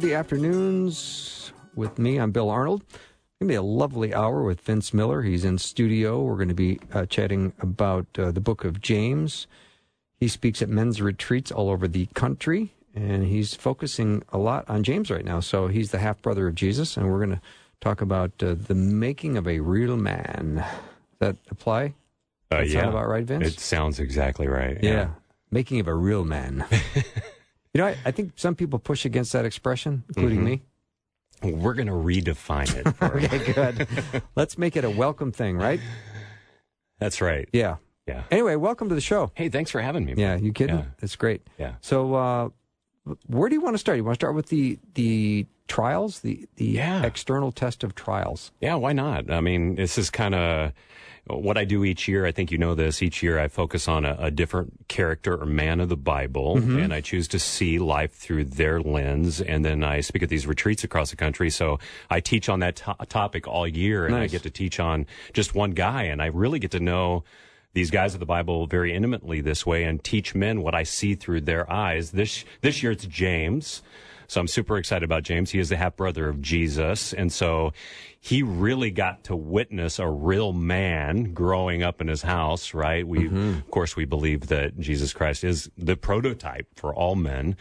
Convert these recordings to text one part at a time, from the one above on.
The afternoons with me. I'm Bill Arnold. It's going to be a lovely hour with Vince Miller. He's in studio. We're going to be uh, chatting about uh, the book of James. He speaks at men's retreats all over the country, and he's focusing a lot on James right now. So he's the half brother of Jesus, and we're going to talk about uh, the making of a real man. Does that apply? Uh, That yeah, sound about right, Vince? It sounds exactly right. Yeah. Making of a real man. you know, I, I think some people push against that expression, including me. We're going to redefine it. for- Okay, good. Let's make it a welcome thing, right? That's right. Yeah. Yeah. Anyway, welcome to the show. Hey, thanks for having me. Yeah, man. you kidding? Yeah. That's great. Yeah. So, uh, where do you want to start? You want to start with the the trials, the the Yeah. external test of trials. Yeah, why not? I mean, this is kind of what I do each year. I think you know this. Each year I focus on a, a different character or man of the Bible, Mm-hmm. and I choose to see life through their lens. And then I speak at these retreats across the country. So I teach on that to- topic all year, and I get to teach on just one guy, and I really get to know these guys of the Bible very intimately this way and teach men what I see through their eyes. This this year it's James. So I'm super excited about James. He is the half brother of Jesus. And so he really got to witness a real man growing up in his house, right? We, of course, we believe that Jesus Christ is the prototype for all men.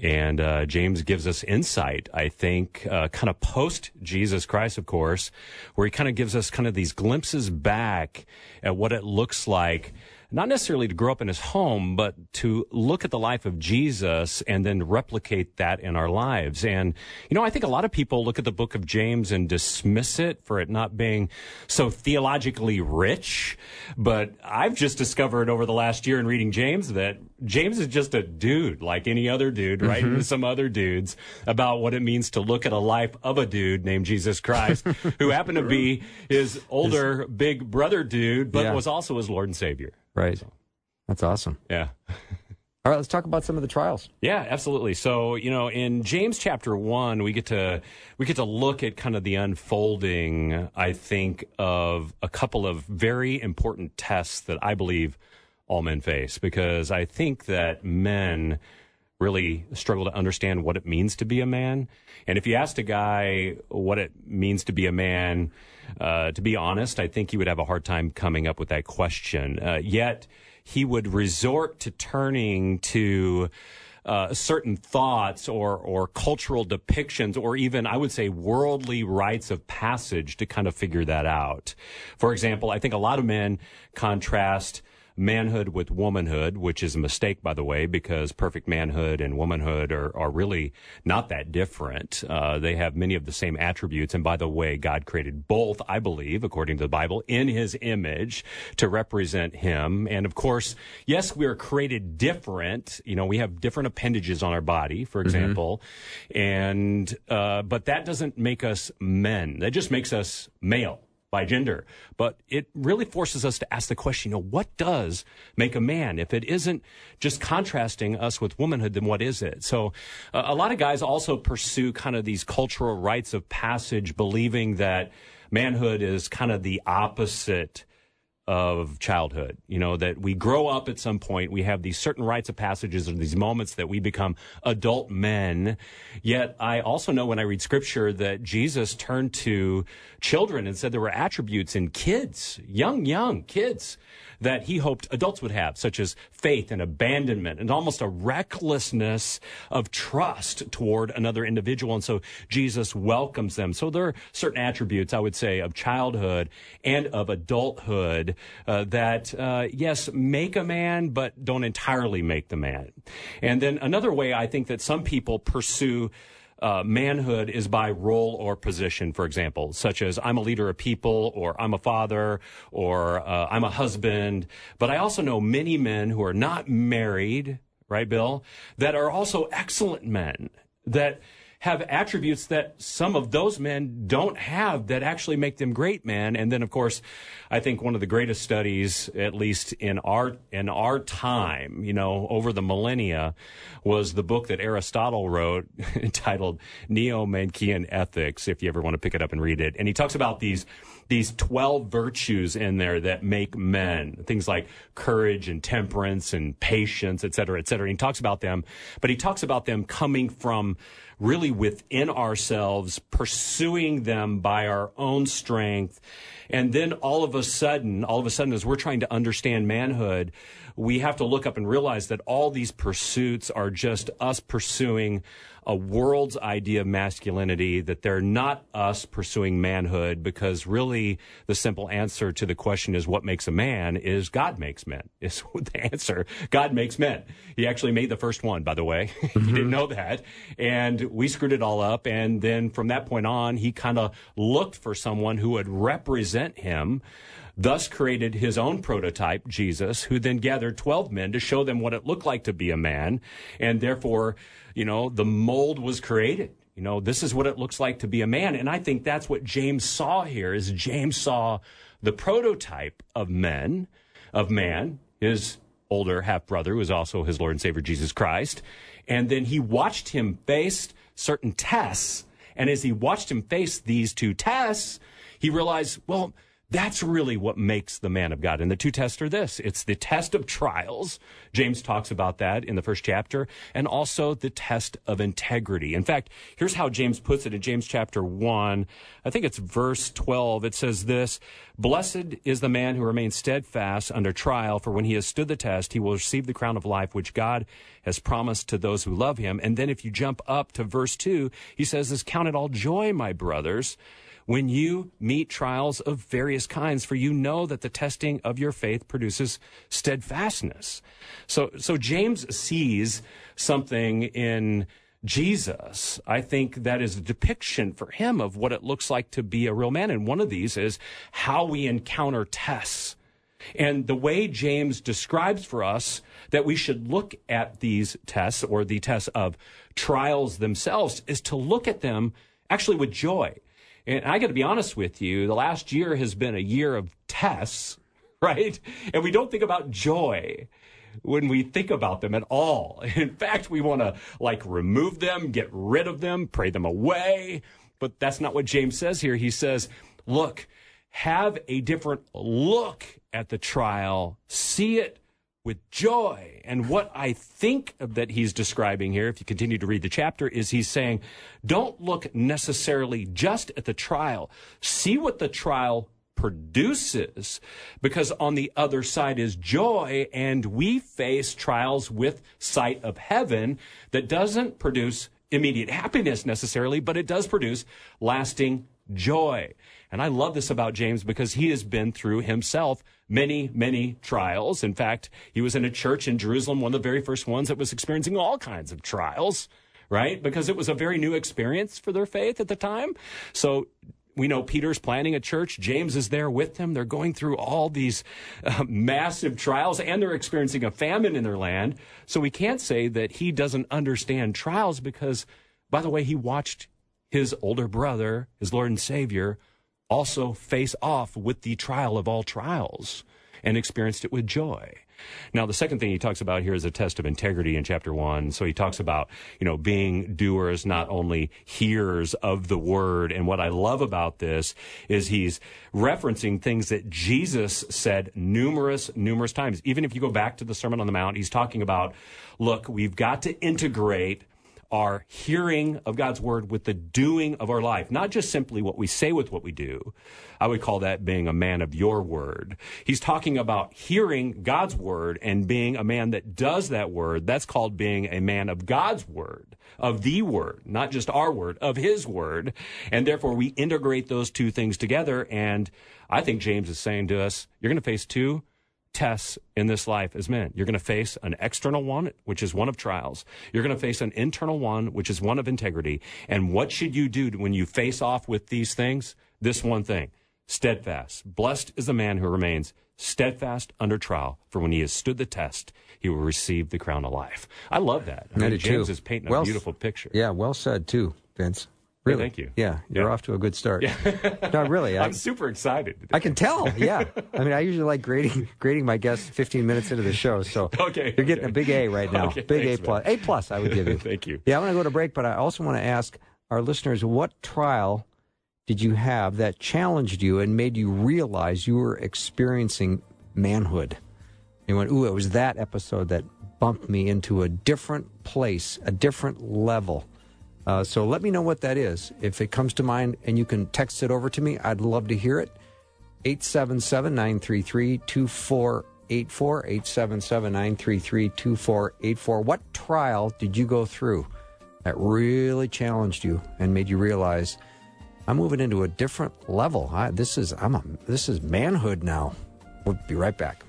And, uh, James gives us insight, I think, uh, kind of post Jesus Christ, of course, where he kind of gives us kind of these glimpses back at what it looks like not necessarily to grow up in his home, but to look at the life of Jesus and then replicate that in our lives. And, you know, I think a lot of people look at the book of James and dismiss it for it not being so theologically rich. But I've just discovered over the last year in reading James that James is just a dude like any other dude, right? Mm-hmm. With some other dudes about what it means to look at a life of a dude named Jesus Christ, who happened to be his older big brother dude, but Yeah. was also his Lord and Savior. Right. That's awesome. Yeah. All right, let's talk about some of the trials. Yeah, absolutely. So, you know, in James chapter 1, we get to we get to look at kind of the unfolding, I think, of a couple of very important tests that I believe all men face because I think that men really struggle to understand what it means to be a man. And if you asked a guy what it means to be a man, uh, to be honest, I think he would have a hard time coming up with that question. Uh, yet he would resort to turning to uh, certain thoughts or or cultural depictions or even I would say worldly rites of passage to kind of figure that out. For example, I think a lot of men contrast manhood with womanhood, which is a mistake, by the way, because perfect manhood and womanhood are, are really not that different. Uh, they have many of the same attributes. And by the way, God created both, I believe, according to the Bible, in his image to represent him. And of course, yes, we are created different. You know, we have different appendages on our body, for example. And, uh, but that doesn't make us men. That just makes us male by gender. But it really forces us to ask the question, you know, what does make a man? If it isn't just contrasting us with womanhood, then what is it? So uh, a lot of guys also pursue kind of these cultural rites of passage, believing that manhood is kind of the opposite of childhood. You know, that we grow up at some point, we have these certain rites of passages or these moments that we become adult men. Yet I also know when I read scripture that Jesus turned to children and said there were attributes in kids, young, young kids that he hoped adults would have, such as faith and abandonment and almost a recklessness of trust toward another individual. And so Jesus welcomes them. So there are certain attributes, I would say, of childhood and of adulthood uh, that, uh, yes, make a man, but don't entirely make the man. And then another way I think that some people pursue uh, manhood is by role or position, for example, such as I'm a leader of people, or I'm a father, or uh, I'm a husband. But I also know many men who are not married, right, Bill, that are also excellent men that have attributes that some of those men don't have that actually make them great men. And then, of course, I think one of the greatest studies, at least in our in our time, you know, over the millennia, was the book that Aristotle wrote entitled Nicomachean Ethics. If you ever want to pick it up and read it, and he talks about these these 12 virtues in there that make men, things like courage and temperance and patience, et cetera, et cetera. And he talks about them, but he talks about them coming from really within ourselves, pursuing them by our own strength. And then all of a sudden, all of a sudden, as we're trying to understand manhood, we have to look up and realize that all these pursuits are just us pursuing a world's idea of masculinity, that they're not us pursuing manhood, because really the simple answer to the question is what makes a man is God makes men, is the answer. God makes men. He actually made the first one, by the way. Mm-hmm. you didn't know that. And we screwed it all up. And then from that point on, he kind of looked for someone who would represent him thus created his own prototype, Jesus, who then gathered 12 men to show them what it looked like to be a man. And therefore, you know, the mold was created. You know, this is what it looks like to be a man. And I think that's what James saw here is James saw the prototype of men, of man, his older half brother, who was also his Lord and Savior Jesus Christ. And then he watched him face certain tests. And as he watched him face these two tests, he realized, well, that's really what makes the man of God. And the two tests are this it's the test of trials. James talks about that in the first chapter, and also the test of integrity. In fact, here's how James puts it in James chapter 1. I think it's verse 12. It says this Blessed is the man who remains steadfast under trial, for when he has stood the test, he will receive the crown of life which God has promised to those who love him. And then if you jump up to verse 2, he says, this count it all joy, my brothers when you meet trials of various kinds, for you know that the testing of your faith produces steadfastness. So, so James sees something in Jesus, I think that is a depiction for him of what it looks like to be a real man. And one of these is how we encounter tests. And the way James describes for us that we should look at these tests or the tests of trials themselves is to look at them actually with joy. And I got to be honest with you, the last year has been a year of tests, right? And we don't think about joy when we think about them at all. In fact, we want to like remove them, get rid of them, pray them away. But that's not what James says here. He says, look, have a different look at the trial, see it with joy. And what I think that he's describing here, if you continue to read the chapter, is he's saying, don't look necessarily just at the trial. See what the trial produces because on the other side is joy and we face trials with sight of heaven that doesn't produce immediate happiness necessarily, but it does produce lasting joy. And I love this about James because he has been through himself many, many trials. In fact, he was in a church in Jerusalem, one of the very first ones that was experiencing all kinds of trials, right? Because it was a very new experience for their faith at the time. So we know Peter's planning a church. James is there with them. They're going through all these uh, massive trials and they're experiencing a famine in their land. So we can't say that he doesn't understand trials because, by the way, he watched his older brother, his Lord and Savior, also face off with the trial of all trials and experienced it with joy. Now, the second thing he talks about here is a test of integrity in chapter one. So he talks about, you know, being doers, not only hearers of the word. And what I love about this is he's referencing things that Jesus said numerous, numerous times. Even if you go back to the Sermon on the Mount, he's talking about, look, we've got to integrate our hearing of God's word with the doing of our life, not just simply what we say with what we do. I would call that being a man of your word. He's talking about hearing God's word and being a man that does that word. That's called being a man of God's word, of the word, not just our word, of his word. And therefore we integrate those two things together. And I think James is saying to us, you're going to face two tests in this life as men. You're going to face an external one, which is one of trials. You're going to face an internal one, which is one of integrity. And what should you do when you face off with these things? This one thing steadfast. Blessed is the man who remains steadfast under trial, for when he has stood the test, he will receive the crown of life. I love that. I, mean, James too. is painting Well beautiful picture. Yeah, well said too, Vince. Yeah, Really? thank you. Yeah, you're Yeah. off to a good start. no, really. I, I'm super excited. I can tell. Yeah. I mean, I usually like grading grading my guests 15 minutes into the show. So Okay, you're getting okay. a big A right now. Okay, big thanks, A plus. A plus, I would give you. Thank you. Yeah, I'm going to go to break, but I also want to ask our listeners what trial did you have that challenged you and made you realize you were experiencing manhood? You went, ooh, it was that episode that bumped me into a different place, a different level. Uh, so let me know what that is. If it comes to mind and you can text it over to me, I'd love to hear it. 877 933 2484. 877 933 2484. What trial did you go through that really challenged you and made you realize I'm moving into a different level? I, this is I'm a, this is manhood now. We'll be right back.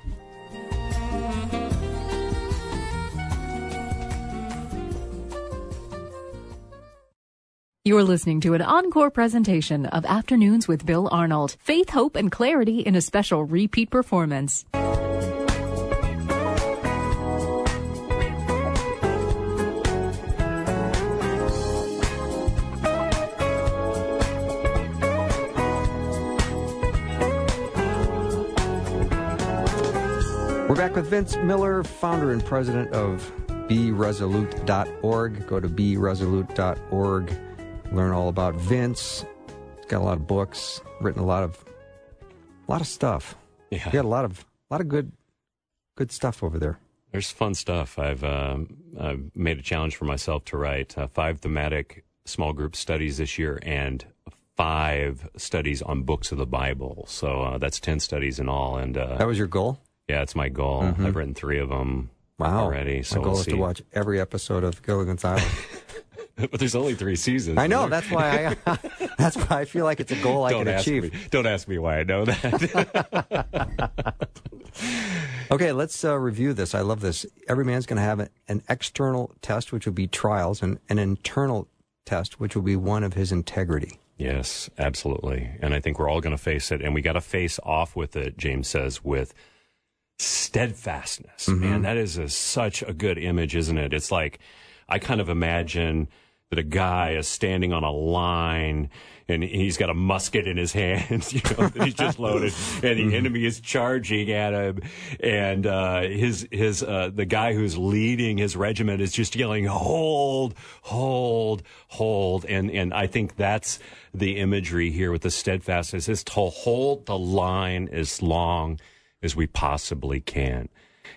You're listening to an encore presentation of Afternoons with Bill Arnold. Faith, hope, and clarity in a special repeat performance. We're back with Vince Miller, founder and president of BeResolute.org. Go to BeResolute.org, learn all about Vince. He's got a lot of books, written a lot of, a lot of stuff. Yeah. He got a lot of, a lot of good, good stuff over there. There's fun stuff. I've, um, I've made a challenge for myself to write uh, five thematic small group studies this year and five studies on books of the Bible. So uh, that's 10 studies in all. And uh, That was your goal. yeah, it's my goal. I've written three of them Wow! already. So My goal we'll is to watch every episode of Gilligan's Island. but there's only three seasons. I know that's why I, that's why I feel like it's a goal I Don't can ask achieve. me. Don't ask me why I know that. Okay, let's uh, review this. I love this. Every man's going to have an external test, which will be trials, and an internal test, which will be one of his integrity. Yes, absolutely. And I think we're all going to face it. And we got to face off with it, James says, with steadfastness. Man, that is a, such a good image, isn't it? It's like, I kind of imagine that a guy is standing on a line and he's got a musket in his hands, you know, that he's just loaded and the enemy is charging at him. And, uh, his, his, uh, the guy who's leading his regiment is just yelling, hold, hold, hold. And, and I think that's the imagery here with the steadfastness is to hold the line as long as we possibly can.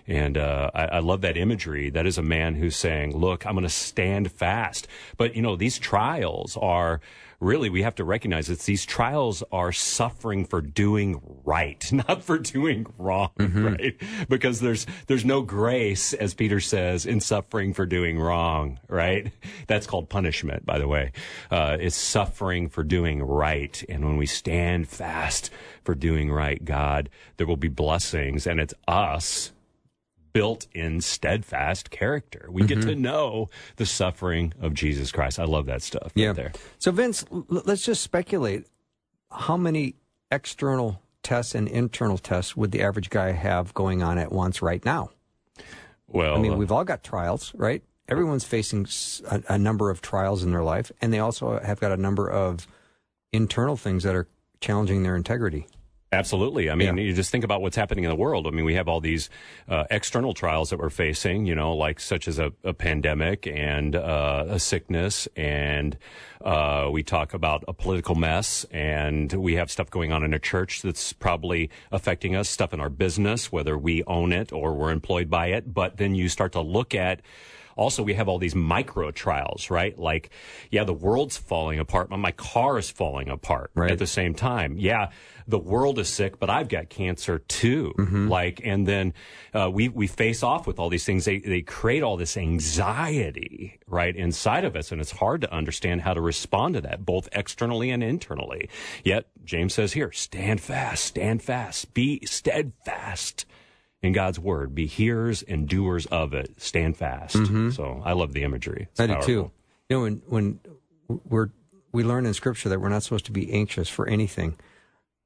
And uh, I, I love that imagery. That is a man who's saying, "Look, I'm going to stand fast." But you know, these trials are really we have to recognize that these trials are suffering for doing right, not for doing wrong, right? Because there's there's no grace, as Peter says, in suffering for doing wrong, right? That's called punishment, by the way. Uh, it's suffering for doing right, and when we stand fast for doing right, God, there will be blessings, and it's us built in steadfast character. We get to know the suffering of Jesus Christ. I love that stuff Yeah. right there. So, Vince, l- let's just speculate. How many external tests and internal tests would the average guy have going on at once right now? Well, I mean, uh, we've all got trials, right? Everyone's facing a number of trials in their life, and they also have got a number of internal things that are challenging their integrity. Absolutely. I mean, Yeah. you just think about what's happening in the world. I mean, we have all these uh, external trials that we're facing, you know, like such as a, a pandemic and uh, a sickness. And uh, we talk about a political mess. And we have stuff going on in a church that's probably affecting us, stuff in our business, whether we own it or we're employed by it. But then you start to look at also we have all these micro trials, right? Like, yeah, the world's falling apart, but my car is falling apart Right. at the same time. Yeah, the world is sick, but I've got cancer too. Like, and then uh, we we face off with all these things. They they create all this anxiety right inside of us, and it's hard to understand how to respond to that, both externally and internally. Yet James says here, stand fast, stand fast, be steadfast in God's word. Be hearers and doers of it. Stand fast. Mm-hmm. So I love the imagery. It's I do too. You know, when when we're we learn in Scripture that we're not supposed to be anxious for anything.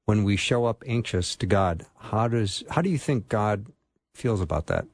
When we show up anxious to God, how does how do you think God feels about that?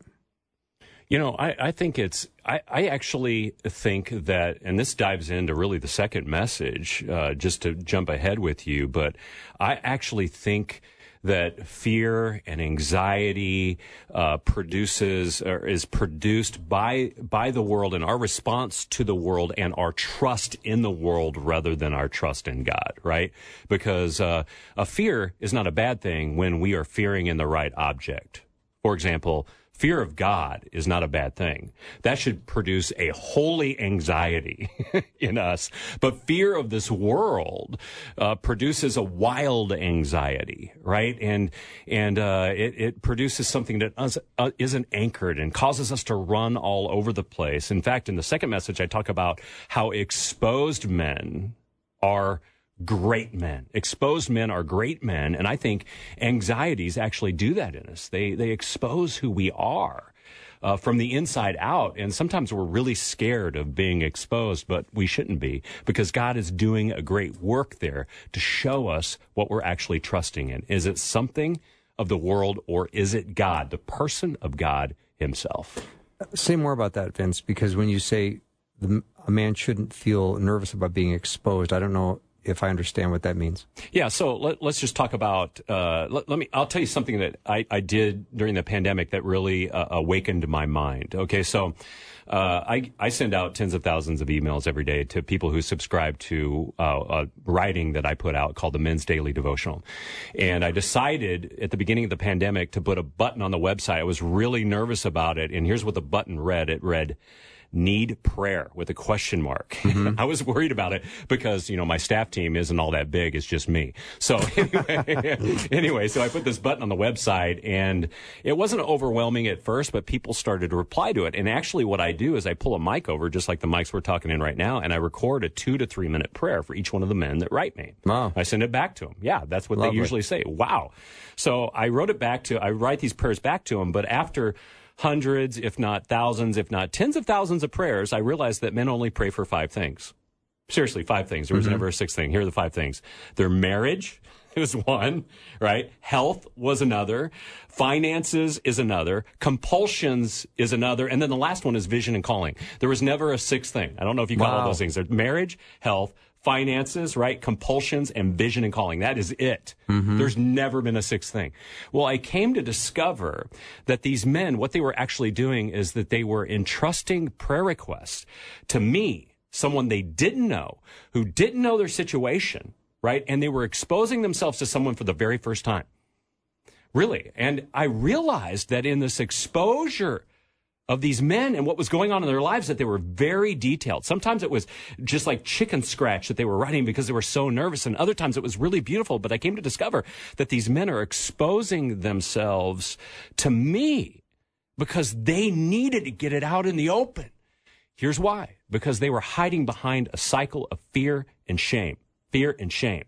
You know, I, I think it's, I, I actually think that, and this dives into really the second message, uh, just to jump ahead with you, but I actually think that fear and anxiety uh, produces or is produced by by the world and our response to the world and our trust in the world rather than our trust in God, right? Because uh, a fear is not a bad thing when we are fearing in the right object. For example, fear of God is not a bad thing. That should produce a holy anxiety in us. But fear of this world uh, produces a wild anxiety, right? And and uh, it, it produces something that us, uh, isn't anchored and causes us to run all over the place. In fact, in the second message, I talk about how exposed men are great men. Exposed men are great men, and I think anxieties actually do that in us. They they expose who we are. Uh, from the inside out. And sometimes we're really scared of being exposed, but we shouldn't be because God is doing a great work there to show us what we're actually trusting in. Is it something of the world or is it God, the person of God himself? Say more about that, Vince, because when you say the, a man shouldn't feel nervous about being exposed, I don't know if I understand what that means. Yeah, so let, us just talk about. Uh, let, let, me. I'll tell you something that I, I did during the pandemic that really uh, awakened my mind. Okay, so uh, I I send out tens of thousands of emails every day to people who subscribe to uh, a writing that I put out called the Men's Daily Devotional, and I decided at the beginning of the pandemic to put a button on the website. I was really nervous about it, and here's what the button read. It read need prayer with a question mark. Mm-hmm. I was worried about it because, you know, my staff team isn't all that big. It's just me. So anyway, anyway, so I put this button on the website and it wasn't overwhelming at first, but people started to reply to it. And actually what I do is I pull a mic over just like the mics we're talking in right now and I record a two to three minute prayer for each one of the men that write me. Wow. I send it back to them. Yeah, that's what Lovely. they usually say. Wow. So I wrote it back to, I write these prayers back to them, but after hundreds, if not thousands, if not tens of thousands of prayers, I realized that men only pray for five things. Seriously, five things. There was Mhm. never a sixth thing. Here are the five things. Their marriage is one, right? Health was another. Finances is another. Compulsions is another. And then the last one is vision and calling. There was never a sixth thing. I don't know if you call all those things. There's marriage, health, finances, right? Compulsions and vision and calling. That is it. Mm-hmm. There's never been a sixth thing. Well, I came to discover that these men, what they were actually doing is that they were entrusting prayer requests to me, someone they didn't know, who didn't know their situation, right? And they were exposing themselves to someone for the very first time. Really. And I realized that in this exposure of these men and what was going on in their lives that they were very detailed. Sometimes it was just like chicken scratch that they were writing because they were so nervous. And other times it was really beautiful. But I came to discover that these men are exposing themselves to me because they needed to get it out in the open. Here's why. Because they were hiding behind a cycle of fear and shame. Fear and shame.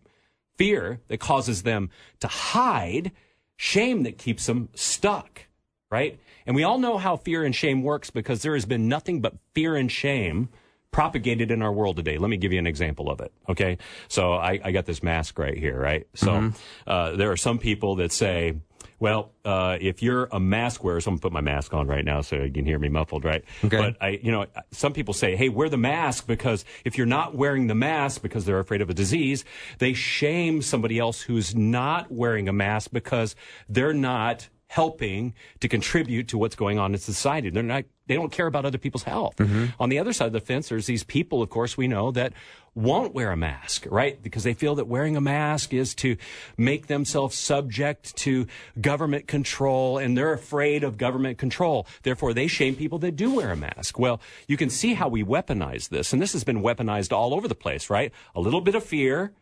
Fear that causes them to hide, shame that keeps them stuck, right? And we all know how fear and shame works because there has been nothing but fear and shame propagated in our world today. Let me give you an example of it. Okay. So I, I got this mask right here, right? So uh, there are some people that say, well, uh, if you're a mask wearer, so I'm gonna put my mask on right now so you can hear me muffled, right? Okay. But I, you know, some people say, hey, wear the mask because if you're not wearing the mask because they're afraid of a disease, they shame somebody else who's not wearing a mask because they're not helping to contribute to what's going on in society. They're not, they don't care about other people's health. Mm-hmm. On the other side of the fence, there's these people, of course, we know that won't wear a mask, right? Because they feel that wearing a mask is to make themselves subject to government control and they're afraid of government control. Therefore, they shame people that do wear a mask. Well, you can see how we weaponize this. And this has been weaponized all over the place, right? A little bit of fear.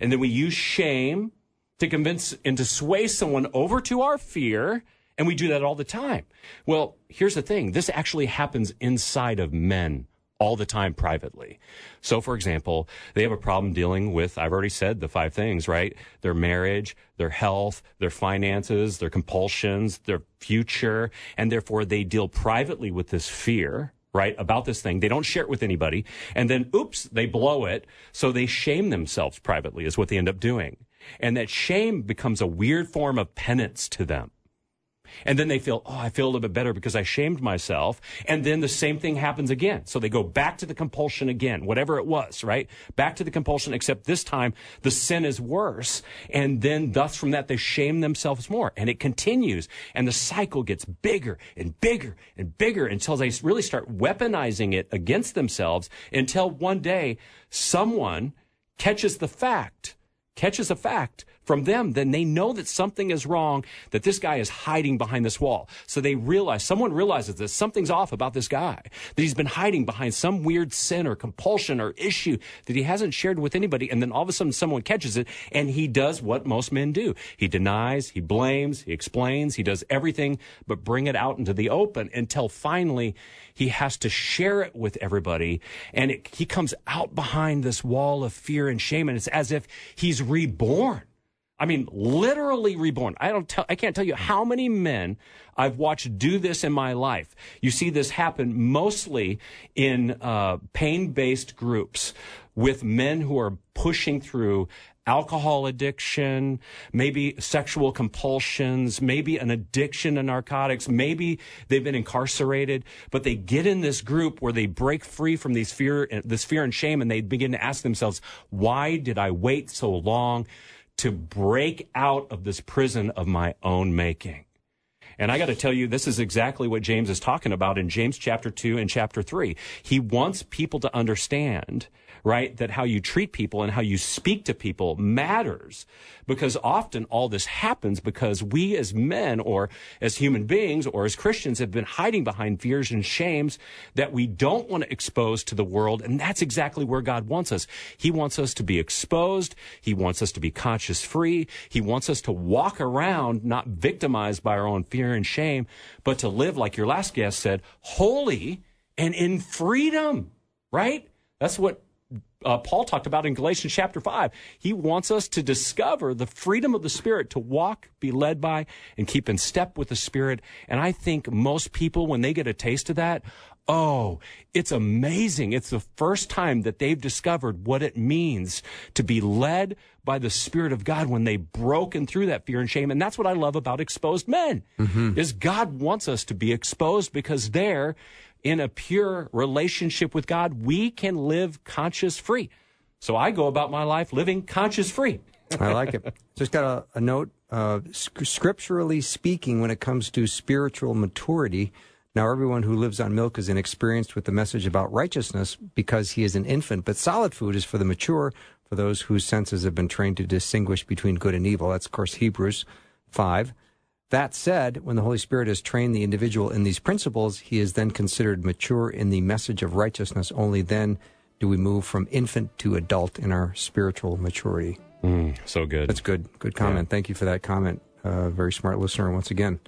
And then we use shame to convince and to sway someone over to our fear. And we do that all the time. Well, here's the thing. This actually happens inside of men all the time privately. So, for example, they have a problem dealing with, I've already said the five things, right? Their marriage, their health, their finances, their compulsions, their future, and therefore they deal privately with this fear right, about this thing. They don't share it with anybody. And then, oops, they blow it. So they shame themselves privately, is what they end up doing. And that shame becomes a weird form of penance to them. And then they feel, oh, I feel a little bit better because I shamed myself. And then the same thing happens again. So they go back to the compulsion again, whatever it was, right? Back to the compulsion, except this time the sin is worse. And then thus from that, they shame themselves more. And it continues. And the cycle gets bigger and bigger and bigger until they really start weaponizing it against themselves until one day someone catches the fact, catches a fact from them, then they know that something is wrong, that this guy is hiding behind this wall. So they realize, someone realizes that something's off about this guy, that he's been hiding behind some weird sin or compulsion or issue that he hasn't shared with anybody. And then all of a sudden someone catches it and he does what most men do. He denies, he blames, he explains, he does everything but bring it out into the open until finally he has to share it with everybody. And it, he comes out behind this wall of fear and shame. And it's as if he's reborn. I mean, literally reborn. I don't tell, I can't tell you how many men I've watched do this in my life. You see this happen mostly in uh, pain-based groups with men who are pushing through alcohol addiction, maybe sexual compulsions, maybe an addiction to narcotics, maybe they've been incarcerated, but they get in this group where they break free from these fear, this fear and shame, and they begin to ask themselves, why did I wait so long? To break out of this prison of my own making. And I got to tell you, this is exactly what James is talking about in James chapter 2 and chapter 3. He wants people to understand right? That how you treat people and how you speak to people matters because often all this happens because we as men or as human beings or as Christians have been hiding behind fears and shames that we don't want to expose to the world. And that's exactly where God wants us. He wants us to be exposed. He wants us to be conscious free. He wants us to walk around not victimized by our own fear and shame, but to live like your last guest said, holy and in freedom, right? That's what uh, Paul talked about in Galatians chapter 5. He wants us to discover the freedom of the Spirit to walk, be led by, and keep in step with the Spirit. And I think most people, when they get a taste of that, oh, it's amazing. It's the first time that they've discovered what it means to be led by the Spirit of God when they've broken through that fear and shame. And that's what I love about exposed men, mm-hmm. is God wants us to be exposed because there, in a pure relationship with God, we can live conscious free. So I go about my life living conscious free. I like it. Just got a, a note. Uh, scripturally speaking, when it comes to spiritual maturity, now everyone who lives on milk is inexperienced with the message about righteousness because he is an infant, but solid food is for the mature, for those whose senses have been trained to distinguish between good and evil. That's, of course, Hebrews 5. That said, when the Holy Spirit has trained the individual in these principles, he is then considered mature in the message of righteousness. Only then do we move from infant to adult in our spiritual maturity. Mm, so good. That's good. Good comment. Yeah. Thank you for that comment. Uh, very smart listener once again.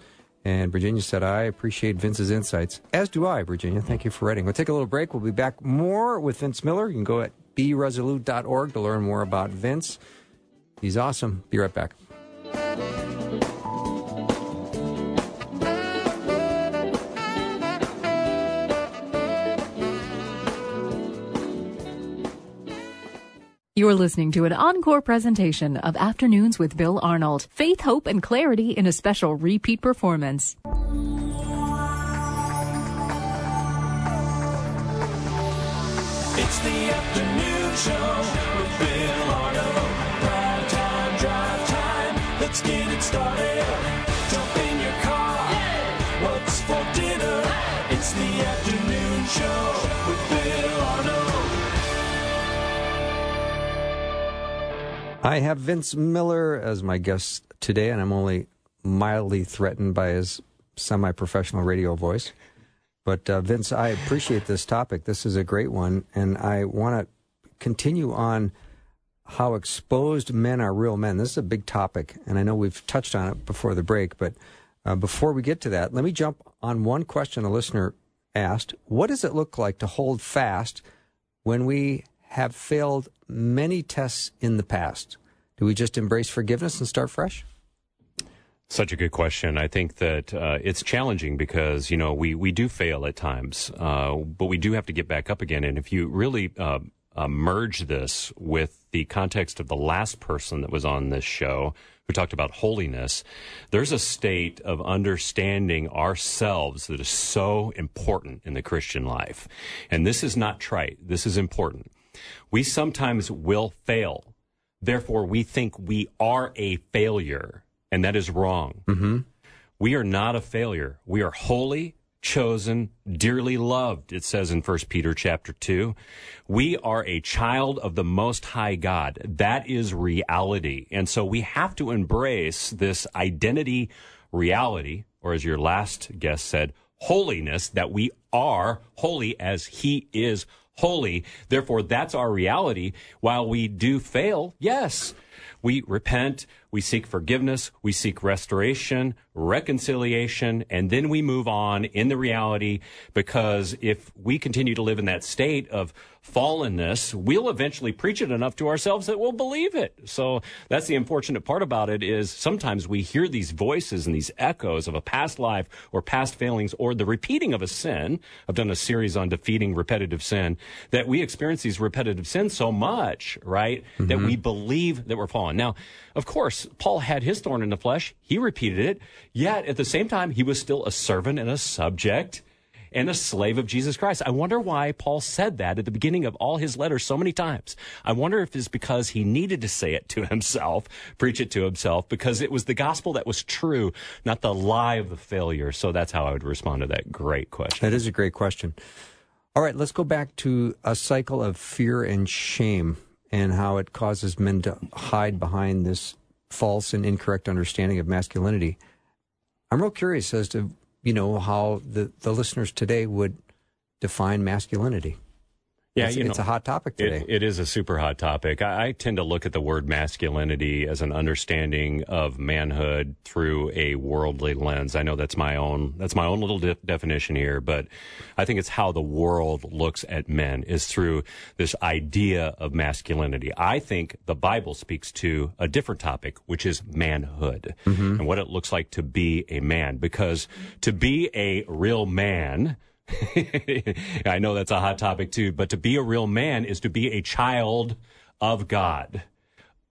And Virginia said, I appreciate Vince's insights. As do I, Virginia. Thank you for writing. We'll take a little break. We'll be back more with Vince Miller. You can go at beresolute.org to learn more about Vince. He's awesome. Be right back. You're listening to an encore presentation of Afternoons with Bill Arnold. Faith, hope, and clarity in a special repeat performance. It's the afternoon show with Bill Arnold. Prime time, drive time. Let's get it started. I have Vince Miller as my guest today, and I'm only mildly threatened by his semi professional radio voice. But uh, Vince, I appreciate this topic. This is a great one, and I want to continue on how exposed men are real men. This is a big topic, and I know we've touched on it before the break. But uh, before we get to that, let me jump on one question a listener asked, What does it look like to hold fast when we have failed many tests in the past? Do we just embrace forgiveness and start fresh? Such a good question. I think that uh, it's challenging because you know we we do fail at times, uh, but we do have to get back up again. And if you really uh, uh, merge this with the context of the last person that was on this show who talked about holiness, there's a state of understanding ourselves that is so important in the Christian life. And this is not trite. This is important. We sometimes will fail. Therefore, we think we are a failure, and that is wrong. Mm-hmm. We are not a failure. We are holy, chosen, dearly loved, it says in 1 Peter chapter 2. We are a child of the Most High God. That is reality. And so we have to embrace this identity reality, or as your last guest said, holiness, that we are holy as He is holy. Therefore, that's our reality. While we do fail, yes, we repent, we seek forgiveness, we seek restoration, reconciliation, and then we move on in the reality because if we continue to live in that state of fallenness, we'll eventually preach it enough to ourselves that we'll believe it. So that's the unfortunate part about it is sometimes we hear these voices and these echoes of a past life or past failings or the repeating of a sin. I've done a series on defeating repetitive sin that we experience these repetitive sins so much, right? That mm-hmm. we believe that we're fallen. Now, of course, Paul had his thorn in the flesh. He repeated it. Yet at the same time, he was still a servant and a subject and a slave of Jesus Christ. I wonder why Paul said that at the beginning of all his letters so many times. I wonder if it's because he needed to say it to himself, preach it to himself, because it was the gospel that was true, not the lie of the failure. So that's how I would respond to that great question. That is a great question. All right, let's go back to a cycle of fear and shame and how it causes men to hide behind this false and incorrect understanding of masculinity. I'm real curious as to, you know, how the, the listeners today would define masculinity. Yeah, it's, you know, it's a hot topic today. It, it is a super hot topic. I, I tend to look at the word masculinity as an understanding of manhood through a worldly lens. I know that's my own that's my own little de- definition here, but I think it's how the world looks at men is through this idea of masculinity. I think the Bible speaks to a different topic, which is manhood mm-hmm. and what it looks like to be a man. Because to be a real man. I know that's a hot topic too, but to be a real man is to be a child of God.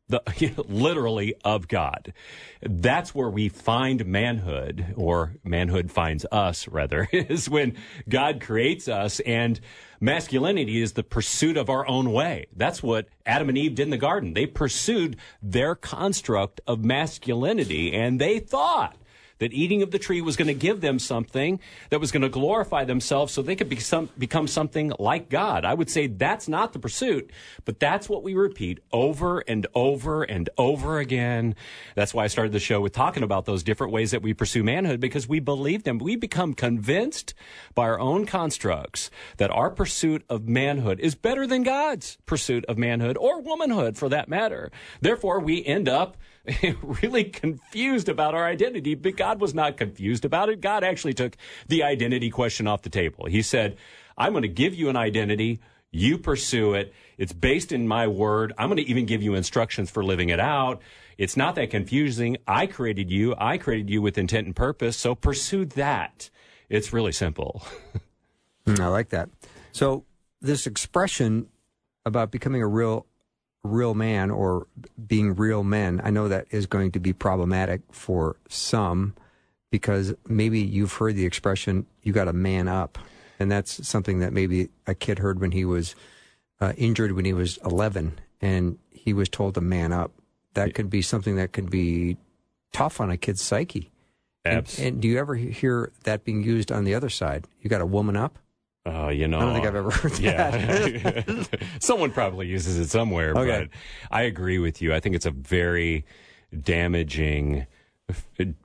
The, literally of God. That's where we find manhood, or manhood finds us, rather, is when God creates us and masculinity is the pursuit of our own way. That's what Adam and Eve did in the garden. They pursued their construct of masculinity and they thought that eating of the tree was going to give them something that was going to glorify themselves so they could be some, become something like God. I would say that's not the pursuit, but that's what we repeat over and over and over again. That's why I started the show with talking about those different ways that we pursue manhood because we believe them. We become convinced by our own constructs that our pursuit of manhood is better than God's pursuit of manhood or womanhood for that matter. Therefore, we end up really confused about our identity, but God was not confused about it. God actually took the identity question off the table. He said, I'm going to give you an identity. You pursue it. It's based in my word. I'm going to even give you instructions for living it out. It's not that confusing. I created you. I created you with intent and purpose. So pursue that. It's really simple. Mm, I like that. So this expression about becoming a real real man or being real men, I know that is going to be problematic for some because maybe you've heard the expression you got to man up. And that's something that maybe a kid heard when he was uh, injured when he was 11 and he was told to man up. That could be something that could be tough on a kid's psyche. And, and do you ever hear that being used on the other side? You got a woman up? Oh, you know. I don't think I've ever heard that. Yeah. Someone probably uses it somewhere, Okay. but I agree with you. I think it's a very damaging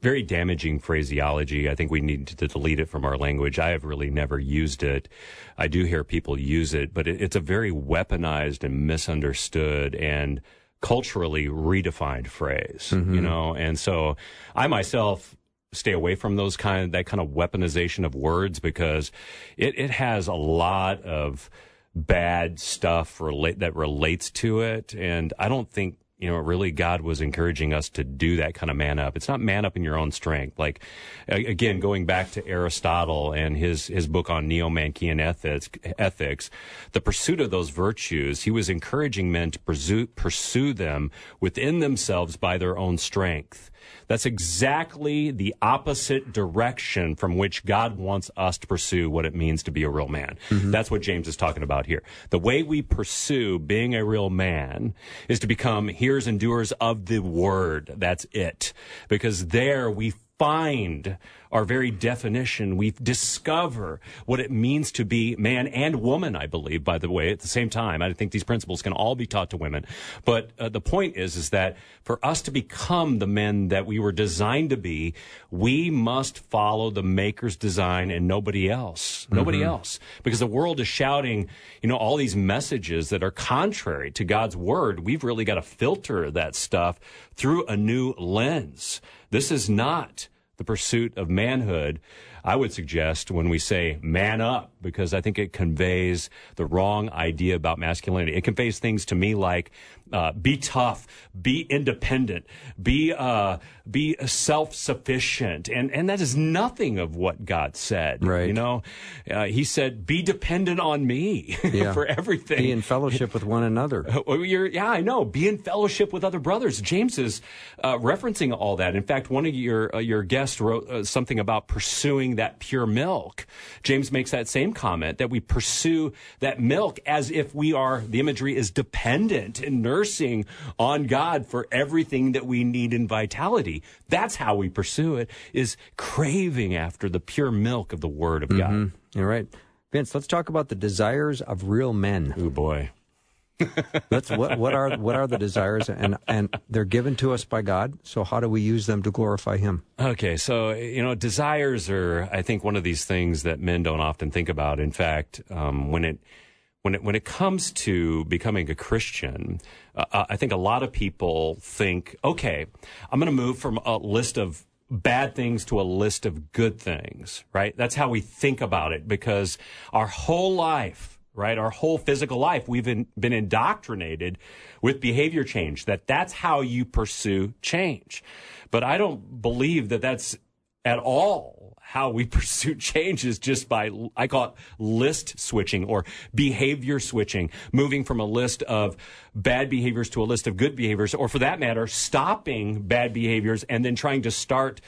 very damaging phraseology. I think we need to delete it from our language. I have really never used it. I do hear people use it, but it's a very weaponized and misunderstood and culturally redefined phrase, you mm-hmm. know? And so I myself stay away from those kind that kind of weaponization of words because it, it has a lot of bad stuff relate that relates to it and I don't think you know, really God was encouraging us to do that kind of man up. It's not man up in your own strength. Like, again, going back to Aristotle and his, his book on Nicomachean ethics, ethics, the pursuit of those virtues, he was encouraging men to pursue, pursue them within themselves by their own strength. That's exactly the opposite direction from which God wants us to pursue what it means to be a real man. Mm-hmm. That's what James is talking about here. The way we pursue being a real man is to become hearers and doers of the word. That's it. Because there we find our very definition. We discover what it means to be man and woman, I believe, by the way, at the same time. I think these principles can all be taught to women. But uh, the point is, is that for us to become the men that we were designed to be, we must follow the maker's design and nobody else. Mm-hmm. Nobody else. Because the world is shouting, you know, all these messages that are contrary to God's word. We've really got to filter that stuff through a new lens. This is not the pursuit of manhood, I would suggest when we say man up, because I think it conveys the wrong idea about masculinity. It conveys things to me like uh, be tough, be independent, be uh, be self sufficient, and and that is nothing of what God said. Right. You know, uh, He said, "Be dependent on me yeah. for everything. Be in fellowship with one another." yeah, I know. Be in fellowship with other brothers. James is uh, referencing all that. In fact, one of your uh, your guests wrote uh, something about pursuing that pure milk. James makes that same comment that we pursue that milk as if we are. The imagery is dependent and nursing on God for everything that we need in vitality. That's how we pursue it, is craving after the pure milk of the Word of mm-hmm. God. You're right. Vince, let's talk about the desires of real men. Oh, boy. Let's what what are what are the desires and and they're given to us by God. So how do we use them to glorify Him? Okay, so you know desires are I think one of these things that men don't often think about. In fact, um, when it when it when it comes to becoming a Christian, uh, uh I think a lot of people think, okay, I'm going to move from a list of bad things to a list of good things, right? That's how we think about it because our whole life, right? Our whole physical life, we've been, been indoctrinated with behavior change, that that's how you pursue change. But I don't believe that that's at all how we pursue change is just by, I call it list switching or behavior switching, moving from a list of bad behaviors to a list of good behaviors, or for that matter, stopping bad behaviors and then trying to start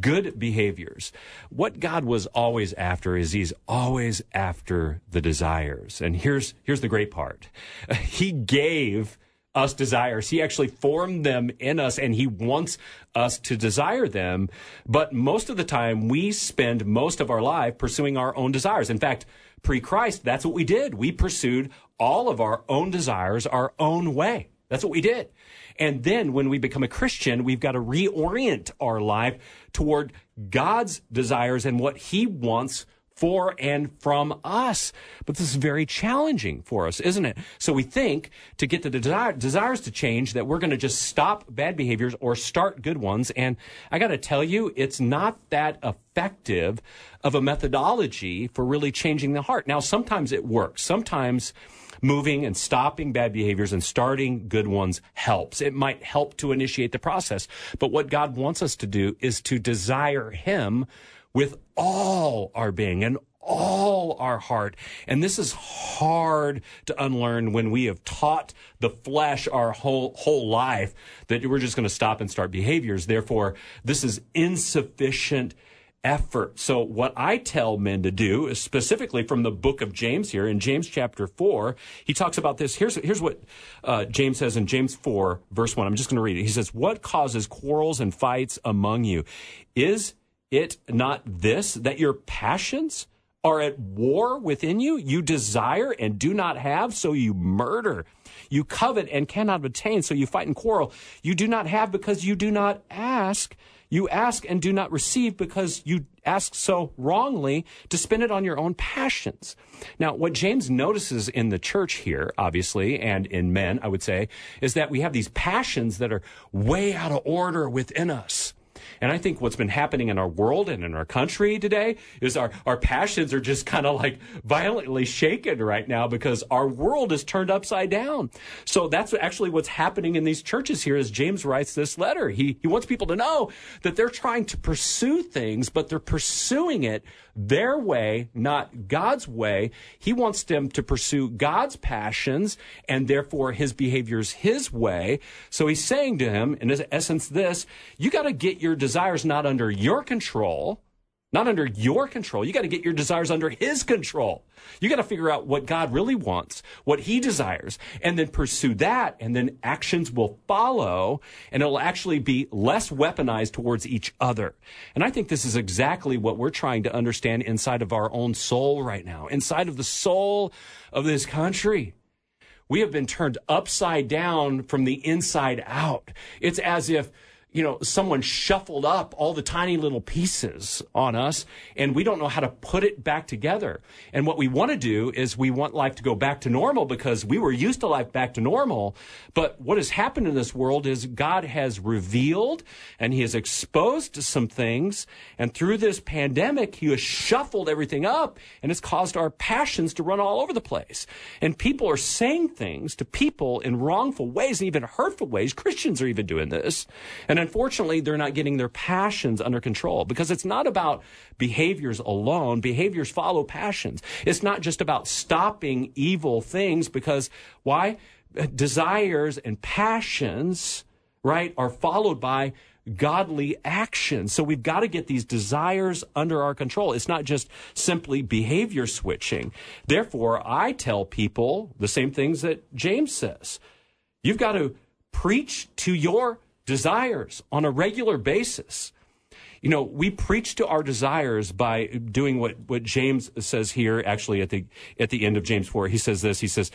good behaviors. What God was always after is he's always after the desires. And here's, here's the great part. He gave us desires. He actually formed them in us and he wants us to desire them. But most of the time, we spend most of our life pursuing our own desires. In fact, pre Christ, that's what we did. We pursued all of our own desires our own way. That's what we did. And then when we become a Christian, we've got to reorient our life toward God's desires and what he wants for and from us. But this is very challenging for us, isn't it? So we think to get the desire, desires to change that we're going to just stop bad behaviors or start good ones. And I got to tell you, it's not that effective of a methodology for really changing the heart. Now, sometimes it works. Sometimes moving and stopping bad behaviors and starting good ones helps. It might help to initiate the process. But what God wants us to do is to desire Him with all our being and all our heart. And this is hard to unlearn when we have taught the flesh our whole, whole life that we're just going to stop and start behaviors. Therefore, this is insufficient effort. So what I tell men to do is specifically from the book of James here in James chapter four, he talks about this. Here's, here's what uh, James says in James four verse one. I'm just going to read it. He says, what causes quarrels and fights among you? Is it not this, that your passions are at war within you? You desire and do not have, so you murder. You covet and cannot obtain, so you fight and quarrel. You do not have because you do not ask. You ask and do not receive because you ask so wrongly to spend it on your own passions. Now, what James notices in the church here, obviously, and in men, I would say, is that we have these passions that are way out of order within us. And I think what's been happening in our world and in our country today is our, our passions are just kind of like violently shaken right now because our world is turned upside down. So that's actually what's happening in these churches here as James writes this letter. He, he wants people to know that they're trying to pursue things, but they're pursuing it their way, not God's way. He wants them to pursue God's passions and therefore his behaviors his way. So he's saying to him, in essence, this, you got to get your desires not under your control, not under your control. You got to get your desires under his control. You got to figure out what God really wants, what he desires, and then pursue that. And then actions will follow and it'll actually be less weaponized towards each other. And I think this is exactly what we're trying to understand inside of our own soul right now, inside of the soul of this country. We have been turned upside down from the inside out. It's as if you know, someone shuffled up all the tiny little pieces on us and we don't know how to put it back together. And what we want to do is we want life to go back to normal because we were used to life back to normal. But what has happened in this world is God has revealed and he has exposed some things. And through this pandemic, he has shuffled everything up and it's caused our passions to run all over the place. And people are saying things to people in wrongful ways and even hurtful ways. Christians are even doing this. And unfortunately, they're not getting their passions under control because it's not about behaviors alone. Behaviors follow passions. It's not just about stopping evil things because why? Desires and passions, right, are followed by godly action. So we've got to get these desires under our control. It's not just simply behavior switching. Therefore, I tell people the same things that James says. You've got to preach to your desires on a regular basis. You know, we preach to our desires by doing what, what James says here, actually at the, at the end of James 4. He says this, he says,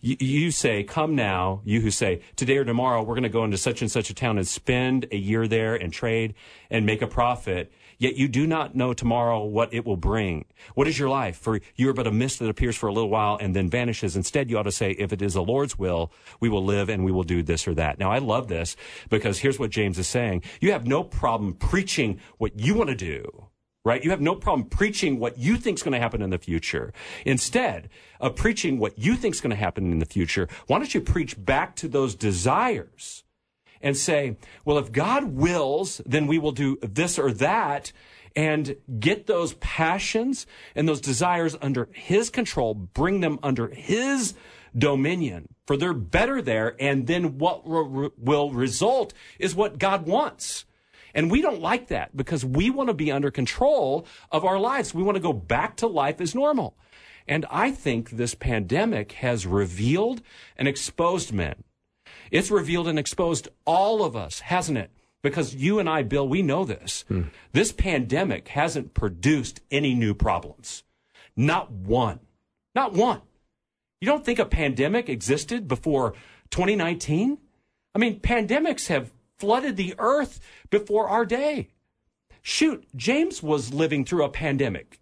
you say, come now, you who say, today or tomorrow, we're going to go into such and such a town and spend a year there and trade and make a profit. Yet you do not know tomorrow what it will bring. What is your life? For you are but a mist that appears for a little while and then vanishes. Instead, you ought to say, if it is the Lord's will, we will live and we will do this or that. Now, I love this because here's what James is saying. You have no problem preaching what you want to do right? You have no problem preaching what you think is going to happen in the future. Instead of preaching what you think is going to happen in the future, why don't you preach back to those desires and say, well, if God wills, then we will do this or that and get those passions and those desires under his control, bring them under his dominion for they're better there. And then what re- will result is what God wants. And we don't like that because we want to be under control of our lives. We want to go back to life as normal. And I think this pandemic has revealed and exposed men it's revealed and exposed all of us, hasn't it? Because you and I, Bill, we know this. Hmm. This pandemic hasn't produced any new problems. Not one. Not one. You don't think a pandemic existed before 2019? I mean, pandemics have flooded the earth before our day. Shoot, James was living through a pandemic.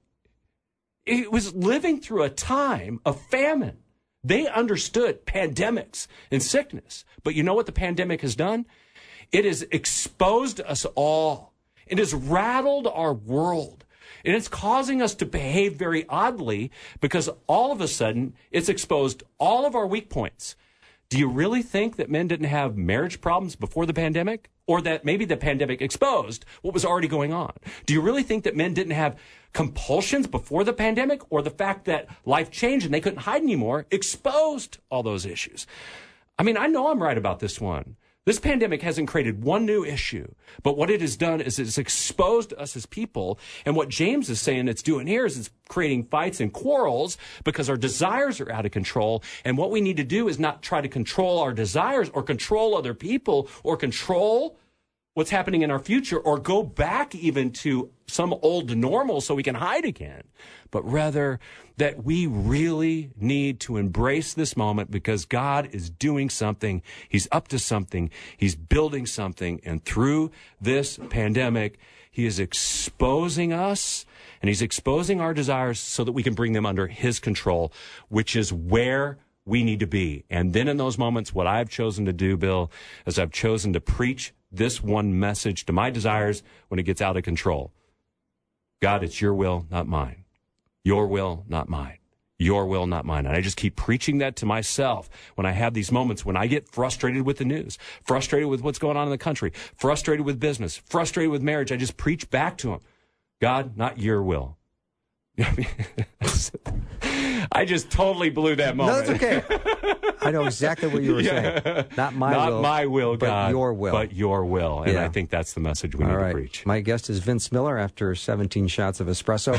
He was living through a time of famine. They understood pandemics and sickness. But you know what the pandemic has done? It has exposed us all. It has rattled our world. And it's causing us to behave very oddly because all of a sudden it's exposed all of our weak points. Do you really think that men didn't have marriage problems before the pandemic? Or that maybe the pandemic exposed what was already going on? Do you really think that men didn't have compulsions before the pandemic or the fact that life changed and they couldn't hide anymore exposed all those issues. I mean, I know I'm right about this one. This pandemic hasn't created one new issue, but what it has done is it's exposed us as people. And what James is saying it's doing here is it's creating fights and quarrels because our desires are out of control. And what we need to do is not try to control our desires or control other people or control what's happening in our future or go back even to some old normal so we can hide again, but rather that we really need to embrace this moment because God is doing something. He's up to something. He's building something. And through this pandemic, He is exposing us and He's exposing our desires so that we can bring them under His control, which is where we need to be. And then in those moments, what I've chosen to do, Bill, is I've chosen to preach this one message to my desires when it gets out of control. God, it's your will, not mine. Your will, not mine. Your will, not mine. And I just keep preaching that to myself when I have these moments when I get frustrated with the news, frustrated with what's going on in the country, frustrated with business, frustrated with marriage. I just preach back to him. God, not your will. I just totally blew that moment. No, that's okay. I know exactly what you were Yeah. saying. Not my Not will. my will, but God, your will. but your will. And Yeah. I think that's the message we All need right. to preach. My guest is Vince Miller after 17 shots of espresso.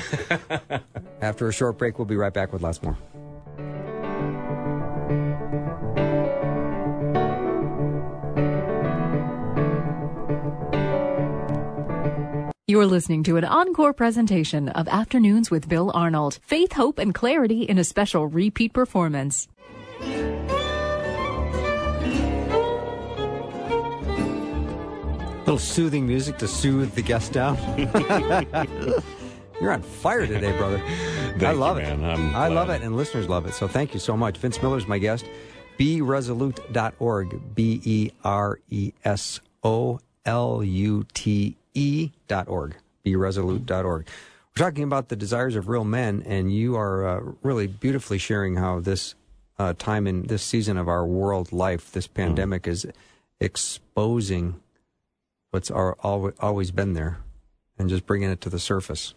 after a short break, we'll be right back with lots more. You're listening to an encore presentation of Afternoons with Bill Arnold. Faith, hope, and clarity in a special repeat performance. little soothing music to soothe the guest down. You're on fire today, brother. I love you, it. I'm I love it, and listeners love it. So thank you so much. Vince Miller's my guest. BeResolute.org. B E R E S O L U T E dot org. BeResolute.org. We're talking about the desires of real men, and you are uh, really beautifully sharing how this uh, time in this season of our world life, this pandemic, is exposing what's our, al- always been there and just bringing it to the surface.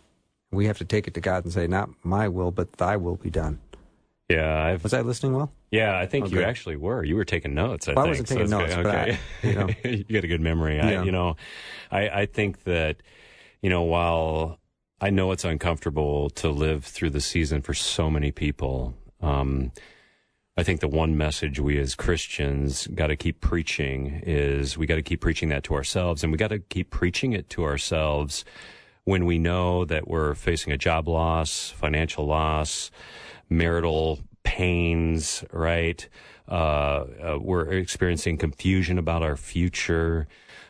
We have to take it to God and say, not my will, but thy will be done. Yeah, I've, Was I listening well? Yeah, I think Oh, you actually were. You were taking notes. I Well, I wasn't taking that's notes, good. but I- okay. you know. you got a good memory. Yeah. I, you know, I, I think that, you know, while I know it's uncomfortable to live through the season for so many people, um, I think the one message we as Christians got to keep preaching is we got to keep preaching that to ourselves, and we got to keep preaching it to ourselves when we know that we're facing a job loss, financial loss, marital pains, right? Uh, uh, we're experiencing confusion about our future.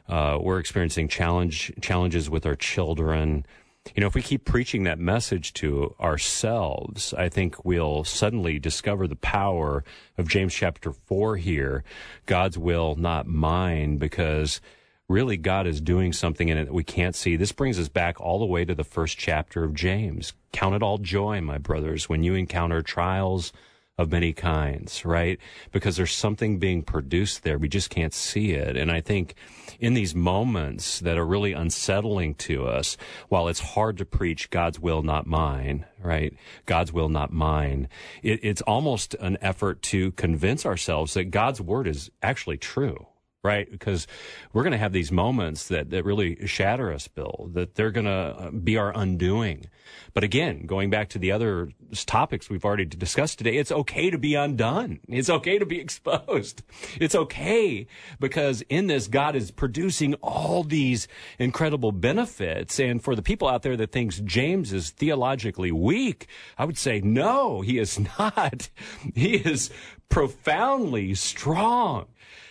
Uh, we're experiencing challenge challenges with our children. You know, if we keep preaching that message to ourselves, I think we'll suddenly discover the power of James chapter four here. God's will, not mine, because really God is doing something in it that we can't see. This brings us back all the way to the first chapter of James. Count it all joy, my brothers, when you encounter trials of many kinds, right? Because there's something being produced there. We just can't see it. And I think in these moments that are really unsettling to us, while it's hard to preach God's will, not mine, right? God's will, not mine. It, it's almost an effort to convince ourselves that God's word is actually true right? Because we're going to have these moments that, that really shatter us, Bill, that they're going to uh, be our undoing. But again, going back to the other topics we've already discussed today, it's okay to be undone. It's okay to be exposed. It's okay because in this, God is producing all these incredible benefits. And for the people out there that thinks James is theologically weak, I would say, no, he is not. He is profoundly strong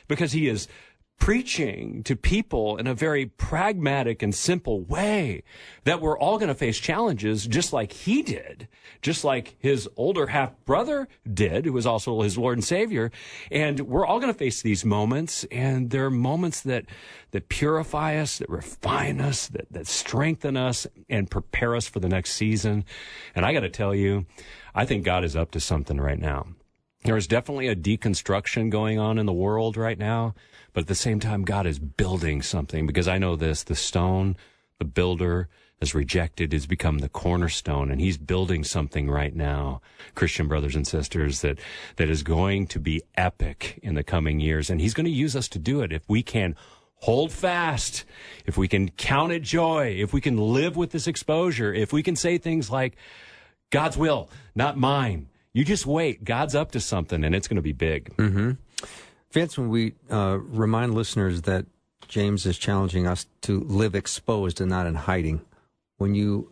because he is preaching to people in a very pragmatic and simple way that we're all going to face challenges just like he did, just like his older half brother did, who was also his Lord and Savior. And we're all going to face these moments and they're moments that, that purify us, that refine us, that, that strengthen us and prepare us for the next season. And I got to tell you, I think God is up to something right now. There's definitely a deconstruction going on in the world right now, but at the same time, God is building something because I know this the stone, the builder has rejected, has become the cornerstone, and he's building something right now, Christian brothers and sisters, that, that is going to be epic in the coming years. And he's going to use us to do it if we can hold fast, if we can count it joy, if we can live with this exposure, if we can say things like, God's will, not mine. You just wait. God's up to something, and it's going to be big. Mm-hmm. Vince, when we uh, remind listeners that James is challenging us to live exposed and not in hiding, when you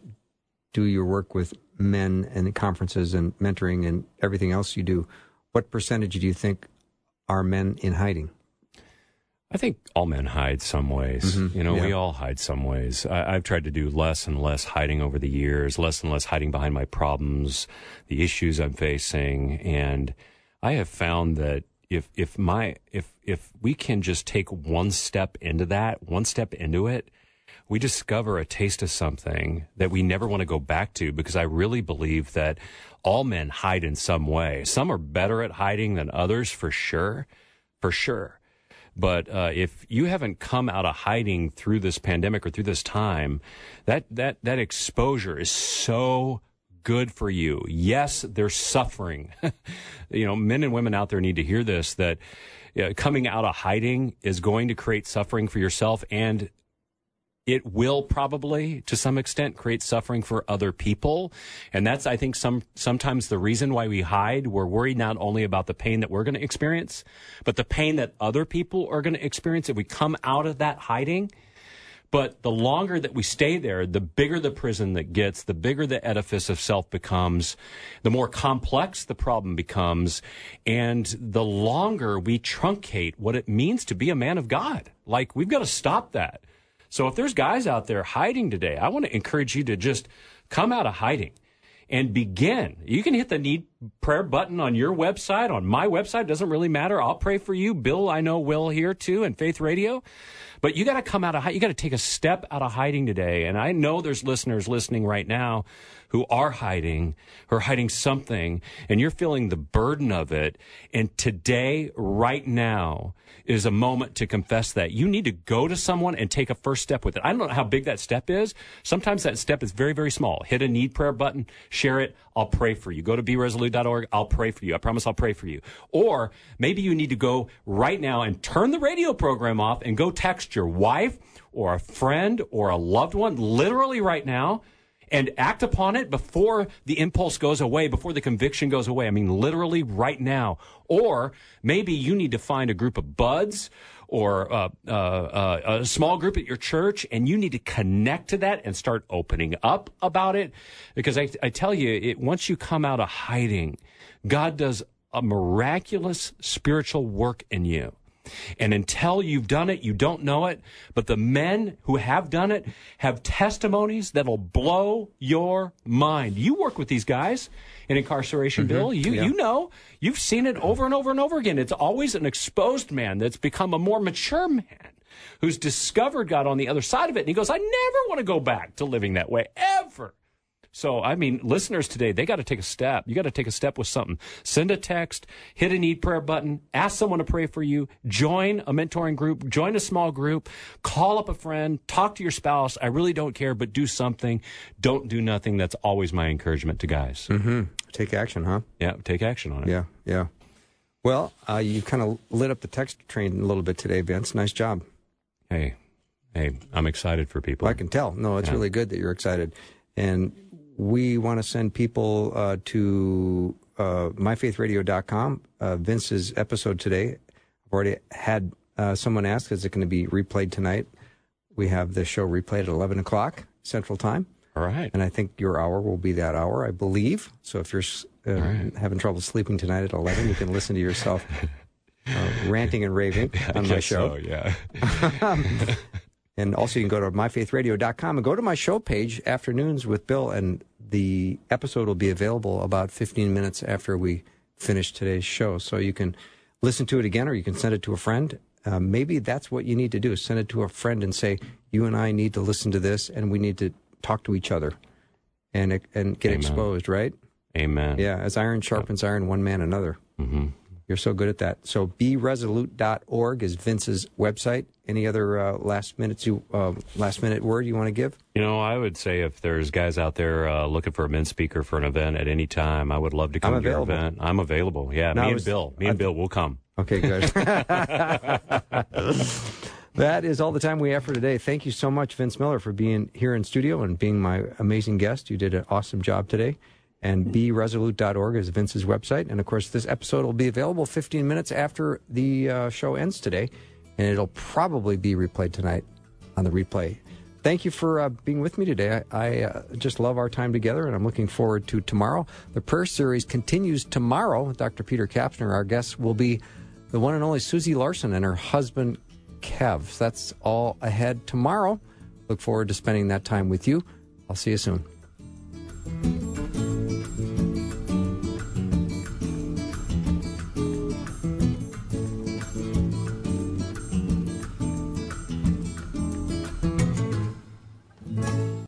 do your work with men and conferences and mentoring and everything else you do, what percentage do you think are men in hiding? I think all men hide some ways. You know, we all hide some ways. I, I've tried to do less and less hiding over the years, less and less hiding behind my problems, the issues I'm facing. And I have found that if if my if if we can just take one step into that, one step into it, we discover a taste of something that we never want to go back to because I really believe that all men hide in some way. Some are better at hiding than others for sure, for sure. But uh, if you haven't come out of hiding through this pandemic or through this time, that that that exposure is so good for you. Yes, there's suffering. you know, men and women out there need to hear this that uh, coming out of hiding is going to create suffering for yourself and it will probably to some extent create suffering for other people and that's i think some sometimes the reason why we hide we're worried not only about the pain that we're going to experience but the pain that other people are going to experience if we come out of that hiding but the longer that we stay there, the bigger the prison that gets, the bigger the edifice of self becomes, the more complex the problem becomes, and the longer we truncate what it means to be a man of God. Like, we've got to stop that. So if there's guys out there hiding today, I want to encourage you to just come out of hiding and begin. You can hit the need prayer button on your website, on my website. Doesn't really matter. I'll pray for you. Bill, I know, will here too, and Faith Radio. But you got to come out of. You got to take a step out of hiding today. And I know there's listeners listening right now who are hiding, who are hiding something, and you're feeling the burden of it. And today, right now, is a moment to confess that. You need to go to someone and take a first step with it. I don't know how big that step is. Sometimes that step is very, very small. Hit a need prayer button, share it. I'll pray for you. Go to I'll pray for you. I promise I'll pray for you. Or maybe you need to go right now and turn the radio program off and go text your wife or a friend or a loved one literally right now and act upon it before the impulse goes away, before the conviction goes away. I mean, literally right now. Or maybe you need to find a group of buds or uh, uh, uh, a small group at your church, and you need to connect to that and start opening up about it. Because I, I tell you, it, once you come out of hiding, God does a miraculous spiritual work in you. And until you've done it, you don't know it. But the men who have done it have testimonies that'll blow your mind. You work with these guys in incarceration, mm-hmm. Bill. You Yeah. you know you've seen it over and over and over again. It's always an exposed man that's become a more mature man who's discovered God on the other side of it. And he goes, I never want to go back to living that way ever. So, I mean, listeners today, they got to take a step. You got to take a step with something. Send a text, hit a need prayer button, ask someone to pray for you, join a mentoring group, join a small group, call up a friend, talk to your spouse. I really don't care, but do something. Don't do nothing. That's always my encouragement to guys. Take action, huh? Yeah, take action on it. Yeah, yeah. Well, uh, you kind of lit up the text train a little bit today, Vince. Nice job. Hey, hey, I'm excited for people. I can tell. No, it's Yeah. really good that you're excited. And we want to send people uh, to uh, myfaithradio.com. Uh, Vince's episode today, I've already had uh, someone ask, is it going to be replayed tonight? We have the show replayed at 11 o'clock Central Time. All right. And I think your hour will be that hour, I believe. So if you're uh, having trouble sleeping tonight at 11, you can listen to yourself uh, ranting and raving on my show. so, yeah. And also, you can go to myfaithradio.com and go to my show page, Afternoons with Bill, and the episode will be available about 15 minutes after we finish today's show. So you can listen to it again or you can send it to a friend. Uh, maybe that's what you need to do send it to a friend and say, You and I need to listen to this and we need to talk to each other and, and get Amen. exposed, right? Amen. Yeah, as iron sharpens iron, one man another. hmm You're so good at that. So beresolute.org is Vince's website. Any other uh, last minutes you uh, last minute word you want to give? You know, I would say if there's guys out there uh, looking for a men's speaker for an event at any time, I would love to come I'm to your event. I'm available. Yeah, No, me I and Bill. Me and Bill will come. Okay, good. that is all the time we have for today. Thank you so much, Vince Miller, for being here in studio and being my amazing guest. You did an awesome job today. And beresolute.org is Vince's website. And of course, this episode will be available 15 minutes after the uh, show ends today. And it'll probably be replayed tonight on the replay. Thank you for uh, being with me today. I, I uh, just love our time together, and I'm looking forward to tomorrow. The prayer series continues tomorrow Dr. Peter Kapsner. Our guest will be the one and only Susie Larson and her husband, Kev. That's all ahead tomorrow. Look forward to spending that time with you. I'll see you soon.